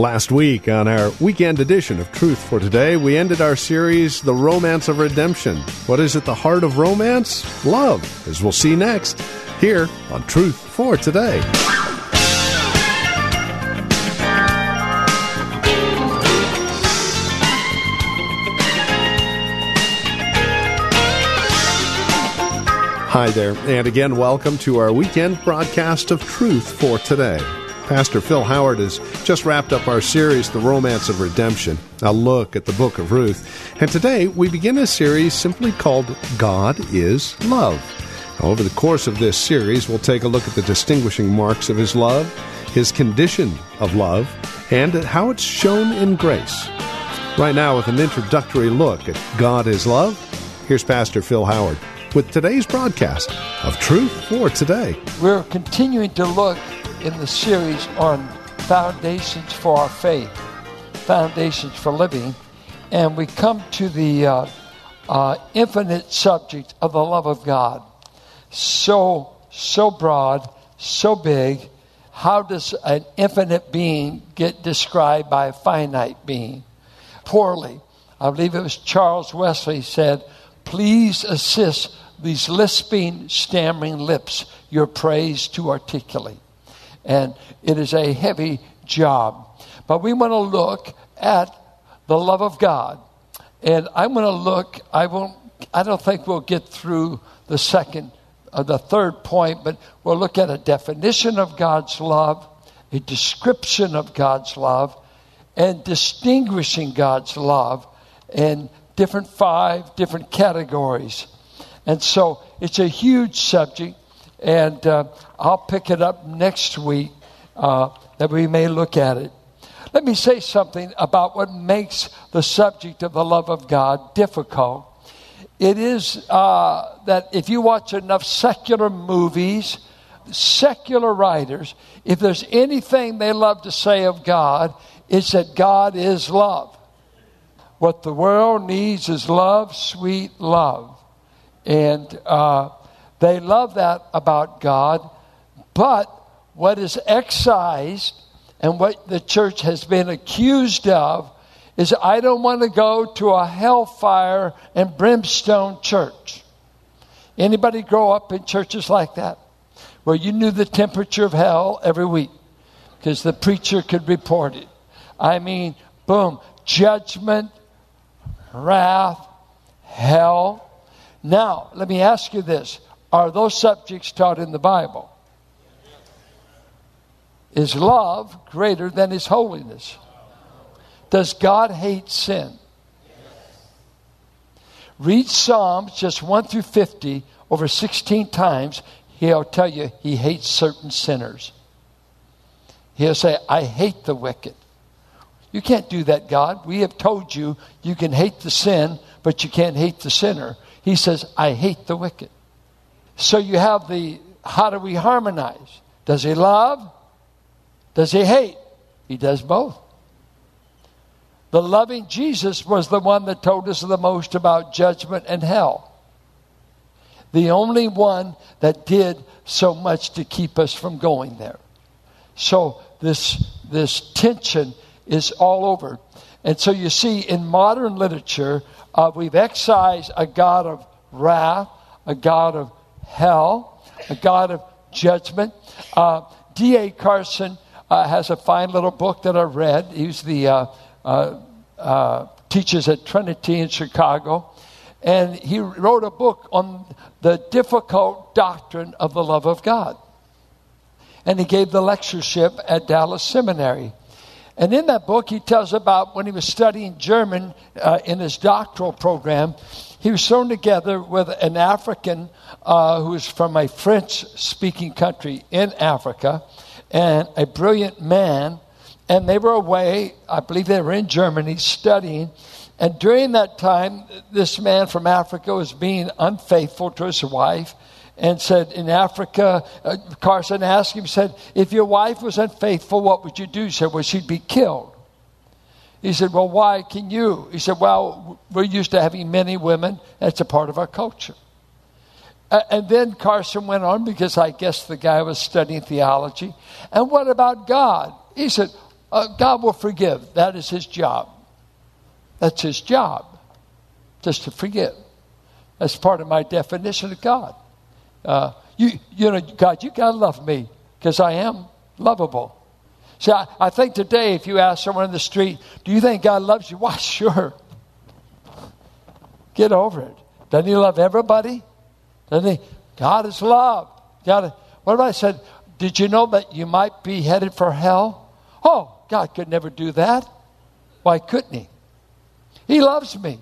Last week, on our weekend edition of Truth for Today, we ended our series, The Romance of Redemption. What is at the heart of romance? Love, as we'll see next, here on Truth for Today. Hi there, and again, welcome to our weekend broadcast of Truth for Today. Pastor Phil Howard has just wrapped up our series, The Romance of Redemption, a look at the book of Ruth. And today we begin a series simply called God is Love. Over the course of this series, we'll take a look at the distinguishing marks of His love, His condition of love, and how it's shown in grace. Right now, with an introductory look at God is Love, here's Pastor Phil Howard with today's broadcast of Truth for Today. We're continuing to look in the series on foundations for our faith, foundations for living, and we come to the uh, uh, infinite subject of the love of God. So, so broad, so big. How does an infinite being get described by a finite being? Poorly. I believe it was Charles Wesley said, Please assist these lisping, stammering lips your praise to articulate and it is a heavy job. But we want to look at the love of God. And I'm going to look, I won't, I don't think we'll get through the second, uh, the third point, but we'll look at a definition of God's love, a description of God's love, and distinguishing God's love in different five different categories. And so it's a huge subject and uh, I'll pick it up next week uh, that we may look at it. Let me say something about what makes the subject of the love of God difficult. It is uh, that if you watch enough secular movies, secular writers, if there's anything they love to say of God, it's that God is love. What the world needs is love, sweet love. And uh, they love that about God, but what is excised and what the church has been accused of is I don't want to go to a hellfire and brimstone church. Anybody grow up in churches like that? Where you knew the temperature of hell every week because the preacher could report it. I mean, boom, judgment, wrath, hell. Now, let me ask you this are those subjects taught in the Bible? Is love greater than his holiness? Does God hate sin? Read Psalms just 1 through 50 over 16 times. He'll tell you he hates certain sinners. He'll say, I hate the wicked. You can't do that, God. We have told you you can hate the sin, but you can't hate the sinner. He says, I hate the wicked. So you have the how do we harmonize? Does he love? Does he hate? He does both. The loving Jesus was the one that told us the most about judgment and hell. The only one that did so much to keep us from going there. So this, this tension is all over. And so you see, in modern literature, uh, we've excised a God of wrath, a God of hell, a God of judgment. Uh, D.A. Carson uh, has a fine little book that I read. He's the uh, uh, uh, teaches at Trinity in Chicago, and he wrote a book on the difficult doctrine of the love of God. And he gave the lectureship at Dallas Seminary. And in that book, he tells about when he was studying German uh, in his doctoral program, he was thrown together with an African uh, who was from a French speaking country in Africa and a brilliant man. and they were away. I believe they were in Germany studying. And during that time, this man from Africa was being unfaithful to his wife and said, In Africa, uh, Carson asked him, said, If your wife was unfaithful, what would you do? He said, Well, she'd be killed. He said, Well, why can you? He said, Well, we're used to having many women. That's a part of our culture. Uh, and then Carson went on because I guess the guy was studying theology. And what about God? He said, uh, God will forgive. That is his job. That's his job, just to forgive. That's part of my definition of God. Uh, you, you know, God, you got to love me because I am lovable. See, I, I think today, if you ask someone in the street, do you think God loves you? Why, sure. Get over it. Doesn't he love everybody? Doesn't he? God is love. God, what if I said, did you know that you might be headed for hell? Oh, God could never do that. Why couldn't he? He loves me.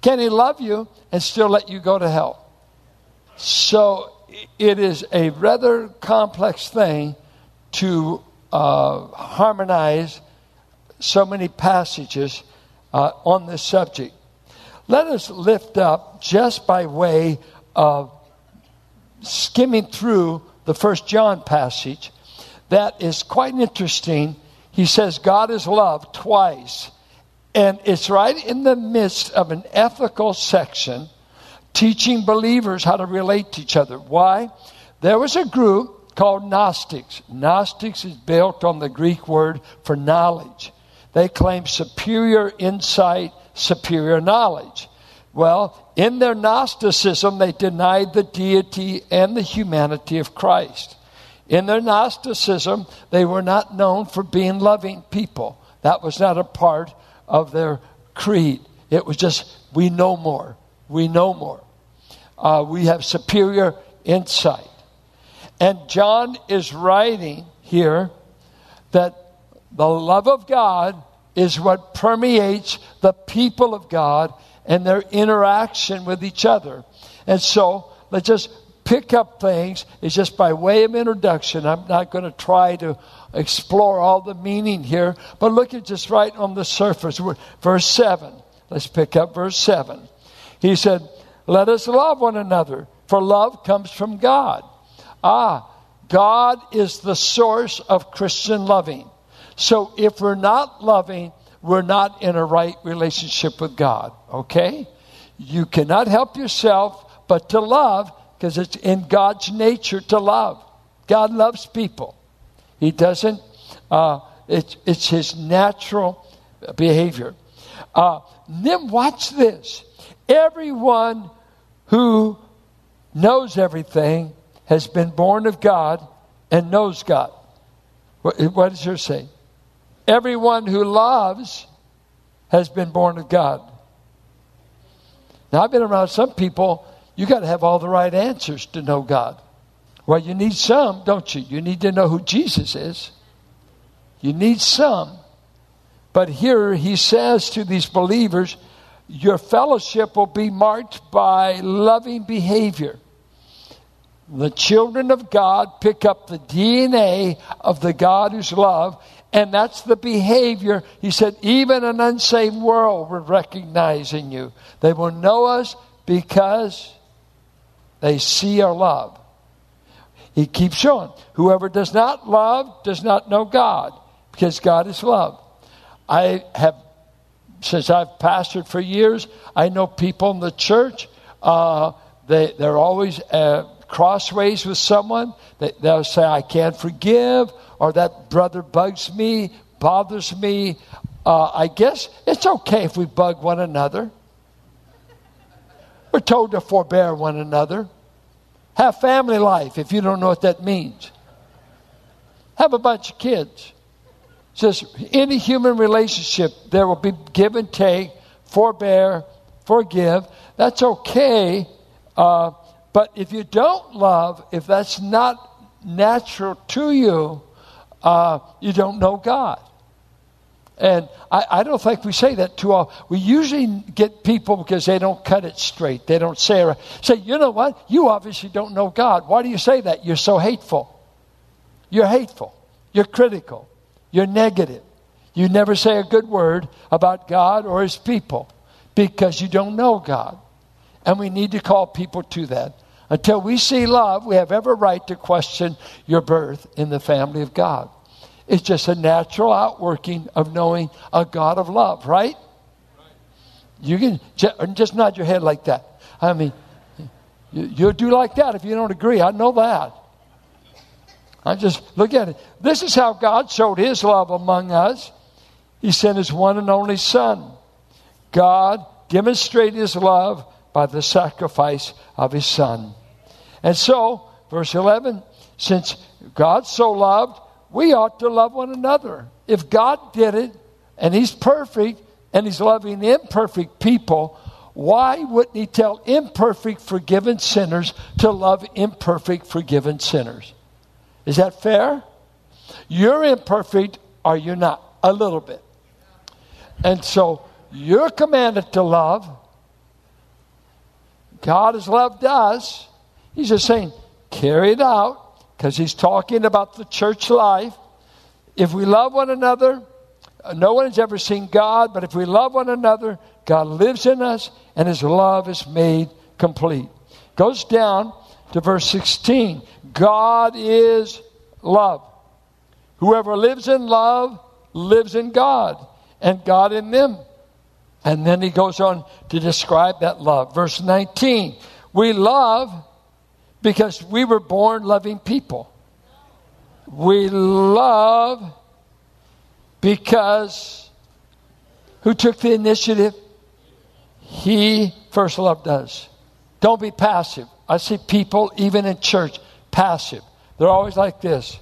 Can he love you and still let you go to hell? So it is a rather complex thing to uh, harmonize so many passages uh, on this subject. Let us lift up, just by way of skimming through the First John passage, that is quite interesting. He says, God is love twice. And it's right in the midst of an ethical section teaching believers how to relate to each other. Why? There was a group called Gnostics. Gnostics is built on the Greek word for knowledge. They claim superior insight, superior knowledge. Well, in their Gnosticism, they denied the deity and the humanity of Christ. In their Gnosticism, they were not known for being loving people. That was not a part of their creed. It was just, we know more. We know more. Uh, we have superior insight. And John is writing here that the love of God is what permeates the people of God and their interaction with each other. And so let's just pick up things. It's just by way of introduction. I'm not going to try to explore all the meaning here, but look at just right on the surface. Verse 7. Let's pick up verse 7. He said, Let us love one another, for love comes from God. Ah, God is the source of Christian loving. So if we're not loving, we're not in a right relationship with God, okay? You cannot help yourself but to love because it's in God's nature to love. God loves people. He doesn't, uh, it's, it's his natural behavior. Uh, then watch this. Everyone who knows everything has been born of God and knows God. What, does yours say? Everyone who loves has been born of God. Now, I've been around some people, you got to have all the right answers to know God. Well, you need some, don't you? You need to know who Jesus is. You need some. But here he says to these believers, your fellowship will be marked by loving behavior the children of God pick up the DNA of the God who's love, and that's the behavior. He said, even an unsaved world will recognize in you. They will know us because they see our love. He keeps showing, whoever does not love does not know God, because God is love. I have, since I've pastored for years, I know people in the church, uh, they, they're always. Uh, crossways with someone, they'll say, I can't forgive, or that brother bugs me, bothers me. Uh, I guess it's okay if we bug one another. We're told to forbear one another. Have family life if you don't know what that means. Have a bunch of kids. Just any human relationship, there will be give and take, forbear, forgive. That's okay. Uh, but if you don't love, if that's not natural to you, uh, you don't know God. And I, I, don't think we say that too often. We usually get people because they don't cut it straight. They don't say, say, you know what? You obviously don't know God. Why do you say that? You're so hateful. You're hateful. You're critical. You're negative. You never say a good word about God or His people because you don't know God. And we need to call people to that. Until we see love, we have every right to question your birth in the family of God. It's just a natural outworking of knowing a God of love, right? You can just nod your head like that. I mean, you'll do like that if you don't agree. I know that. I just look at it. This is how God showed his love among us. He sent his one and only Son. God demonstrated his love by the sacrifice of his Son. And so, verse 11, since God so loved, we ought to love one another. If God did it, and he's perfect, and he's loving imperfect people, why wouldn't he tell imperfect, forgiven sinners to love imperfect, forgiven sinners? Is that fair? You're imperfect, are you're not? A little bit. And so you're commanded to love. God has loved us. He's just saying, carry it out, because he's talking about the church life. If we love one another, no one has ever seen God, but if we love one another, God lives in us and his love is made complete. Goes down to verse 16. God is love. Whoever lives in love lives in God and God in them. And then he goes on to describe that love. Verse 19 We love because we were born loving people. We love because who took the initiative? He first loved us. Don't be passive. I see people, even in church, passive. They're always like this.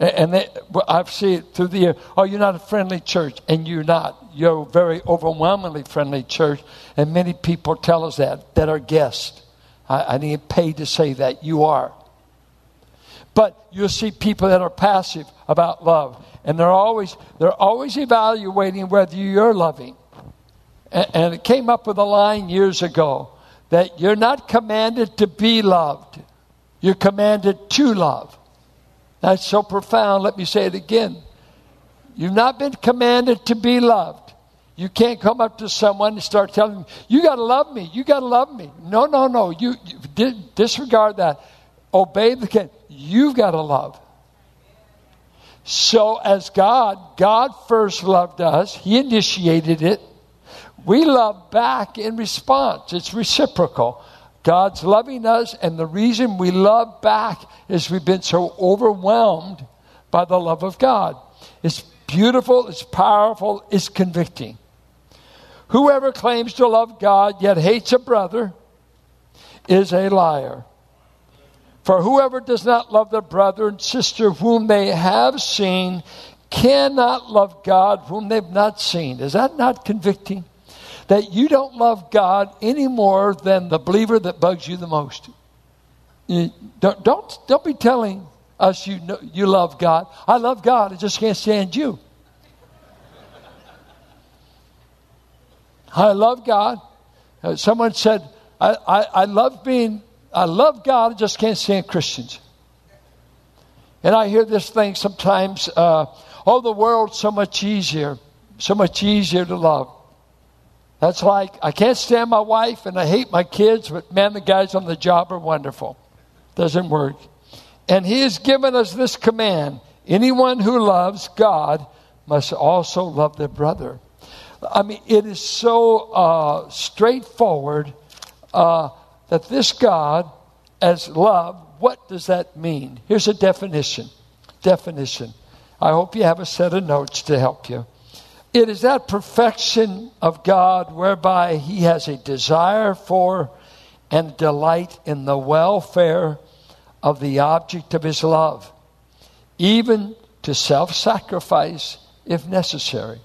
And they, I've seen it through the year. Oh, you're not a friendly church, and you're not. You're a very overwhelmingly friendly church, and many people tell us that that are guests. I, I didn't pay to say that. You are. But you'll see people that are passive about love, and they're always they're always evaluating whether you're loving. And, and it came up with a line years ago that you're not commanded to be loved; you're commanded to love. That's so profound. Let me say it again. You've not been commanded to be loved. You can't come up to someone and start telling them, You got to love me. You got to love me. No, no, no. You, you disregard that. Obey the command. You've got to love. So, as God, God first loved us, He initiated it. We love back in response, it's reciprocal. God's loving us, and the reason we love back is we've been so overwhelmed by the love of God. It's beautiful, it's powerful, it's convicting. Whoever claims to love God yet hates a brother is a liar. For whoever does not love their brother and sister whom they have seen cannot love God whom they've not seen. Is that not convicting? That you don't love God any more than the believer that bugs you the most. You don't, don't, don't be telling us you, know, you love God. I love God, I just can't stand you. I love God. Uh, someone said, I, I, I love being, I love God, I just can't stand Christians. And I hear this thing sometimes, uh, oh, the world's so much easier, so much easier to love. That's like, I can't stand my wife and I hate my kids, but man, the guys on the job are wonderful. Doesn't work. And he has given us this command anyone who loves God must also love their brother. I mean, it is so uh, straightforward uh, that this God, as love, what does that mean? Here's a definition. Definition. I hope you have a set of notes to help you. It is that perfection of God whereby He has a desire for and delight in the welfare of the object of His love, even to self sacrifice if necessary.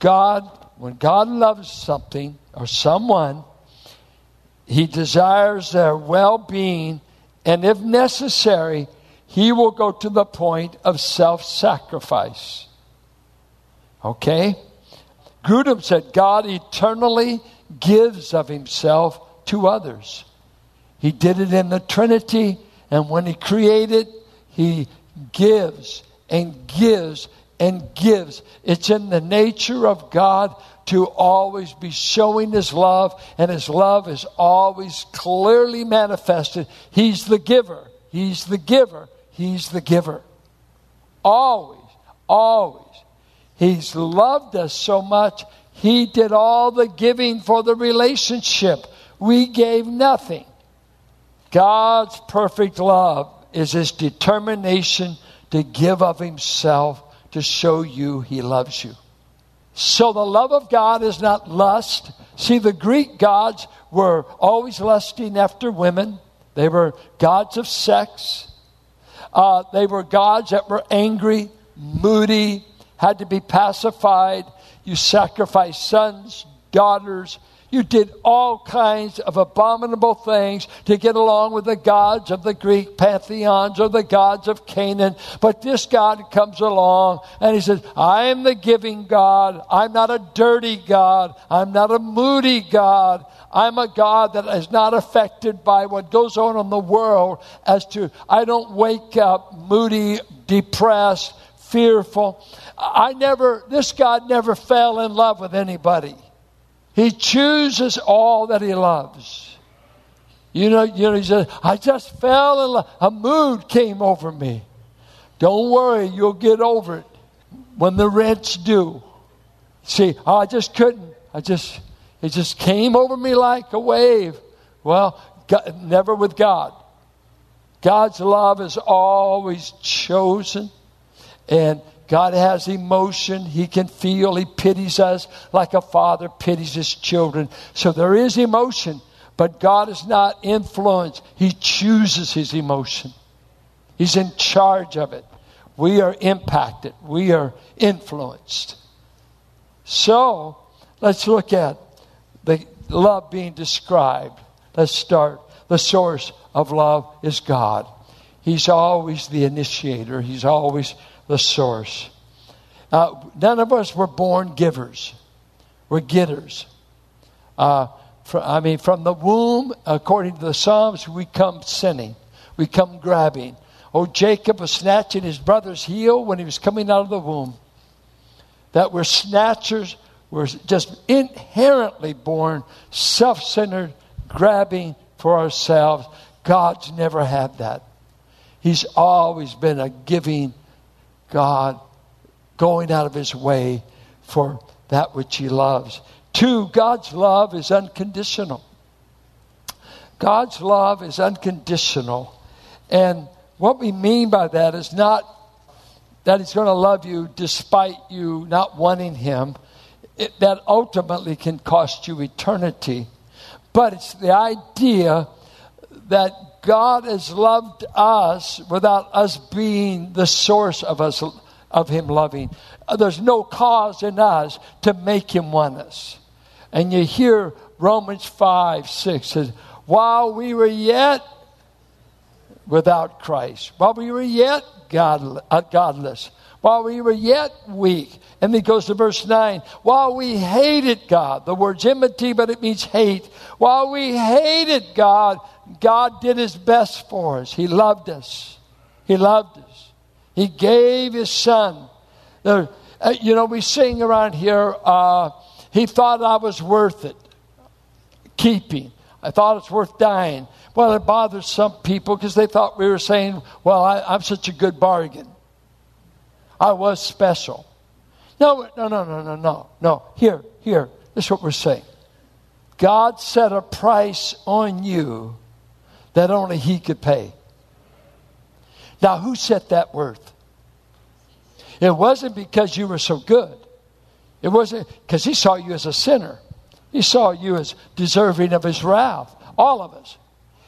God, when God loves something or someone, He desires their well being, and if necessary, He will go to the point of self sacrifice. Okay? Grudem said God eternally gives of himself to others. He did it in the Trinity, and when he created, he gives and gives and gives. It's in the nature of God to always be showing His love, and His love is always clearly manifested. He's the giver. He's the giver. He's the giver. Always, always. He's loved us so much, He did all the giving for the relationship. We gave nothing. God's perfect love is His determination to give of Himself to show you He loves you. So the love of God is not lust. See, the Greek gods were always lusting after women, they were gods of sex. Uh, they were gods that were angry, moody, had to be pacified. You sacrificed sons, daughters. You did all kinds of abominable things to get along with the gods of the Greek pantheons or the gods of Canaan. But this God comes along and he says, I am the giving God. I'm not a dirty God. I'm not a moody God. I'm a God that is not affected by what goes on in the world as to, I don't wake up moody, depressed, fearful. I never, this God never fell in love with anybody. He chooses all that he loves. You know, you know, he says, I just fell in love. A mood came over me. Don't worry, you'll get over it when the rent's due. See, oh, I just couldn't. I just, it just came over me like a wave. Well, God, never with God. God's love is always chosen. And God has emotion. He can feel. He pities us like a father pities his children. So there is emotion, but God is not influenced. He chooses his emotion. He's in charge of it. We are impacted. We are influenced. So let's look at the love being described. Let's start. The source of love is God. He's always the initiator. He's always the source. Uh, none of us were born givers. We're getters. Uh, I mean, from the womb, according to the Psalms, we come sinning. We come grabbing. Oh, Jacob was snatching his brother's heel when he was coming out of the womb. That we're snatchers. We're just inherently born self centered, grabbing for ourselves. God's never had that. He's always been a giving God, going out of his way for that which he loves. Two, God's love is unconditional. God's love is unconditional. And what we mean by that is not that he's going to love you despite you not wanting him. It, that ultimately can cost you eternity. But it's the idea that God has loved us without us being the source of us of him loving. Uh, there's no cause in us to make him want us. And you hear Romans 5 6 says, While we were yet without Christ, while we were yet God, uh, godless, while we were yet weak. And he goes to verse 9. While we hated God, the word's enmity, but it means hate. While we hated God, God did his best for us. He loved us. He loved us. He gave his son. Uh, you know, we sing around here, uh, he thought I was worth it keeping. I thought it's worth dying. Well, it bothers some people because they thought we were saying, well, I, I'm such a good bargain. I was special. No, no, no, no, no, no, no. Here, here. This is what we're saying. God set a price on you that only He could pay. Now, who set that worth? It wasn't because you were so good. It wasn't because He saw you as a sinner. He saw you as deserving of His wrath. All of us.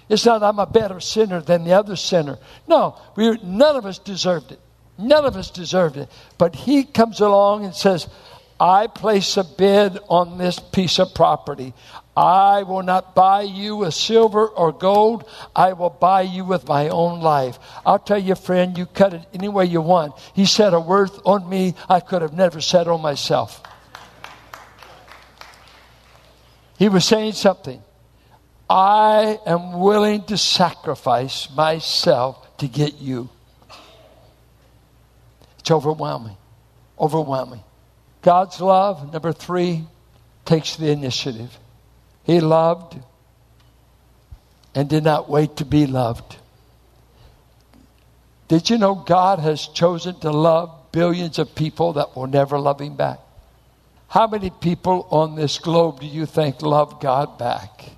It's not I'm a better sinner than the other sinner. No, we none of us deserved it. None of us deserved it. But He comes along and says, I place a bid on this piece of property. I will not buy you with silver or gold. I will buy you with my own life. I'll tell you, friend, you cut it any way you want. He set a worth on me I could have never set on myself. He was saying something. I am willing to sacrifice myself to get you. It's overwhelming. Overwhelming. God's love, number three, takes the initiative. He loved and did not wait to be loved. Did you know God has chosen to love billions of people that will never love Him back? How many people on this globe do you think love God back?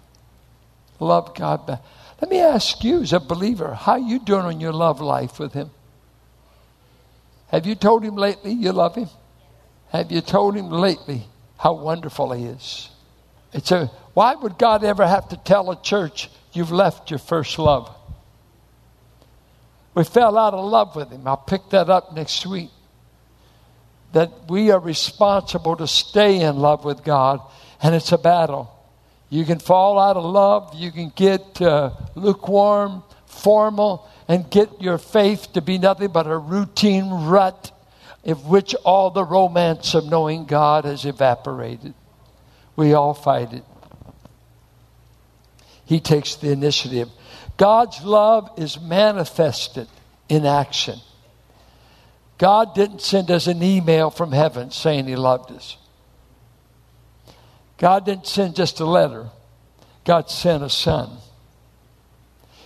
Love God back. Let me ask you, as a believer, how you doing on your love life with Him? Have you told Him lately you love Him? Have you told Him lately how wonderful He is? It's a, why would God ever have to tell a church you've left your first love? We fell out of love with Him. I'll pick that up next week. That we are responsible to stay in love with God, and it's a battle. You can fall out of love, you can get uh, lukewarm, formal, and get your faith to be nothing but a routine rut of which all the romance of knowing God has evaporated. We all fight it. He takes the initiative. God's love is manifested in action. God didn't send us an email from heaven saying He loved us. God didn't send just a letter, God sent a son.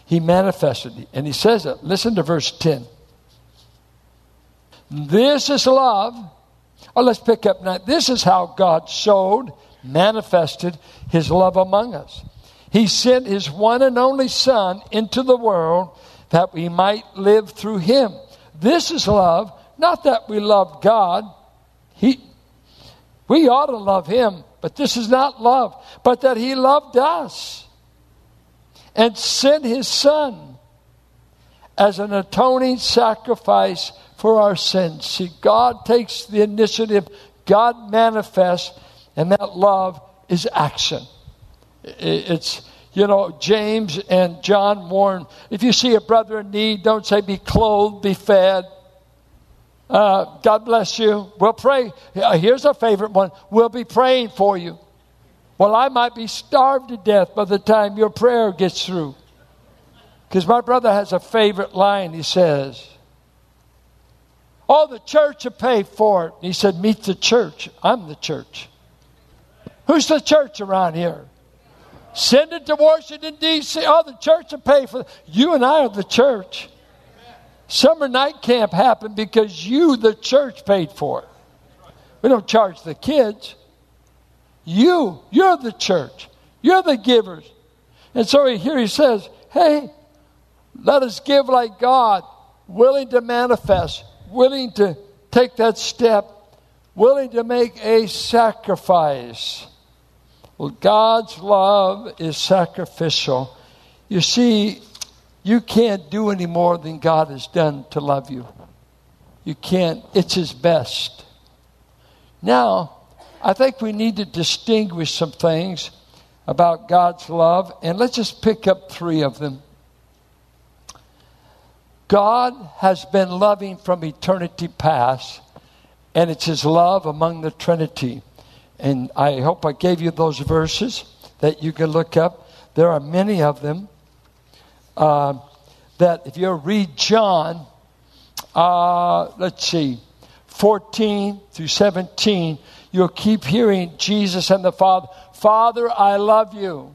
He manifested it. And He says it. Listen to verse 10. This is love. Oh, let's pick up now. This is how God showed, manifested His love among us. He sent His one and only Son into the world that we might live through Him. This is love, not that we love God. He, we ought to love Him, but this is not love, but that He loved us and sent His Son as an atoning sacrifice for our sins. See, God takes the initiative, God manifests, and that love is action. It's, you know, James and John warn if you see a brother in need, don't say, be clothed, be fed. Uh, God bless you. We'll pray. Here's a favorite one. We'll be praying for you. Well, I might be starved to death by the time your prayer gets through. Because my brother has a favorite line. He says, Oh, the church will pay for it. He said, Meet the church. I'm the church. Who's the church around here? Send it to Washington, D.C. Oh, the church will pay for it. You and I are the church. Summer night camp happened because you, the church, paid for it. We don't charge the kids. You, you're the church. You're the givers. And so here he says, hey, let us give like God, willing to manifest, willing to take that step, willing to make a sacrifice. Well, God's love is sacrificial. You see, you can't do any more than God has done to love you. You can't, it's His best. Now, I think we need to distinguish some things about God's love, and let's just pick up three of them. God has been loving from eternity past, and it's His love among the Trinity. And I hope I gave you those verses that you can look up. There are many of them uh, that if you read John, uh, let's see, 14 through 17, you'll keep hearing Jesus and the Father, Father, I love you.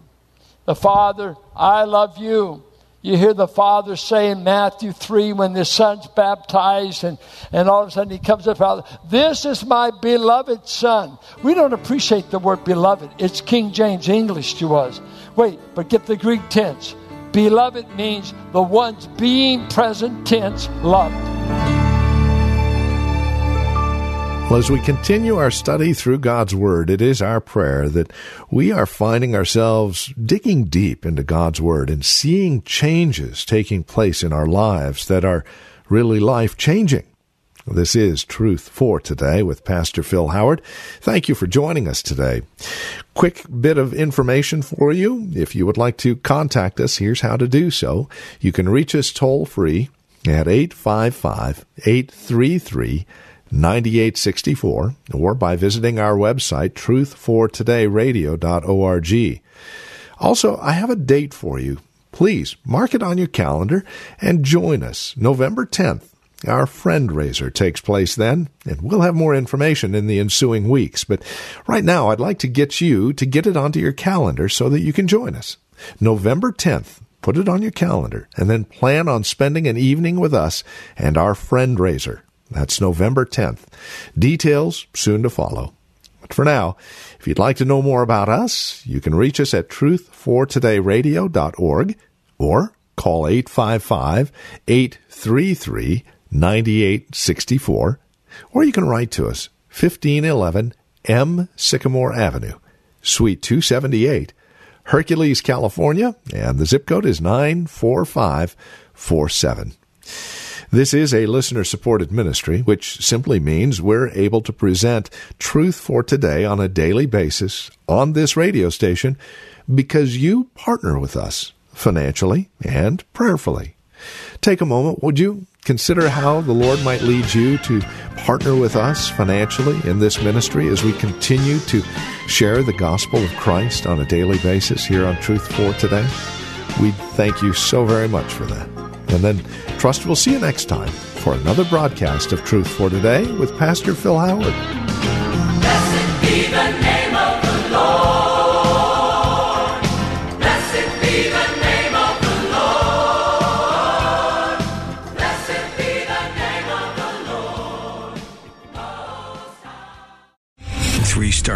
The Father, I love you. You hear the Father say in Matthew 3 when the Son's baptized, and, and all of a sudden he comes up, Father, this is my beloved Son. We don't appreciate the word beloved. It's King James English to us. Wait, but get the Greek tense. Beloved means the ones being present tense loved. Well, as we continue our study through God's Word, it is our prayer that we are finding ourselves digging deep into God's Word and seeing changes taking place in our lives that are really life changing. This is Truth for Today with Pastor Phil Howard. Thank you for joining us today. Quick bit of information for you. If you would like to contact us, here's how to do so. You can reach us toll free at 855 833 9864 or by visiting our website truthfortodayradio.org. Also, I have a date for you. Please mark it on your calendar and join us November 10th Our friend raiser takes place then, and we'll have more information in the ensuing weeks. But right now, I'd like to get you to get it onto your calendar so that you can join us. November 10th, put it on your calendar, and then plan on spending an evening with us and our friend raiser. That's November 10th. Details soon to follow. But for now, if you'd like to know more about us, you can reach us at truthfortodayradio.org or call 855 833 9864, or you can write to us 1511 M Sycamore Avenue, Suite 278, Hercules, California, and the zip code is 94547. This is a listener supported ministry, which simply means we're able to present truth for today on a daily basis on this radio station because you partner with us financially and prayerfully. Take a moment, would you? Consider how the Lord might lead you to partner with us financially in this ministry as we continue to share the gospel of Christ on a daily basis here on Truth for Today. We thank you so very much for that. And then trust we'll see you next time for another broadcast of Truth for Today with Pastor Phil Howard.